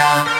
안녕.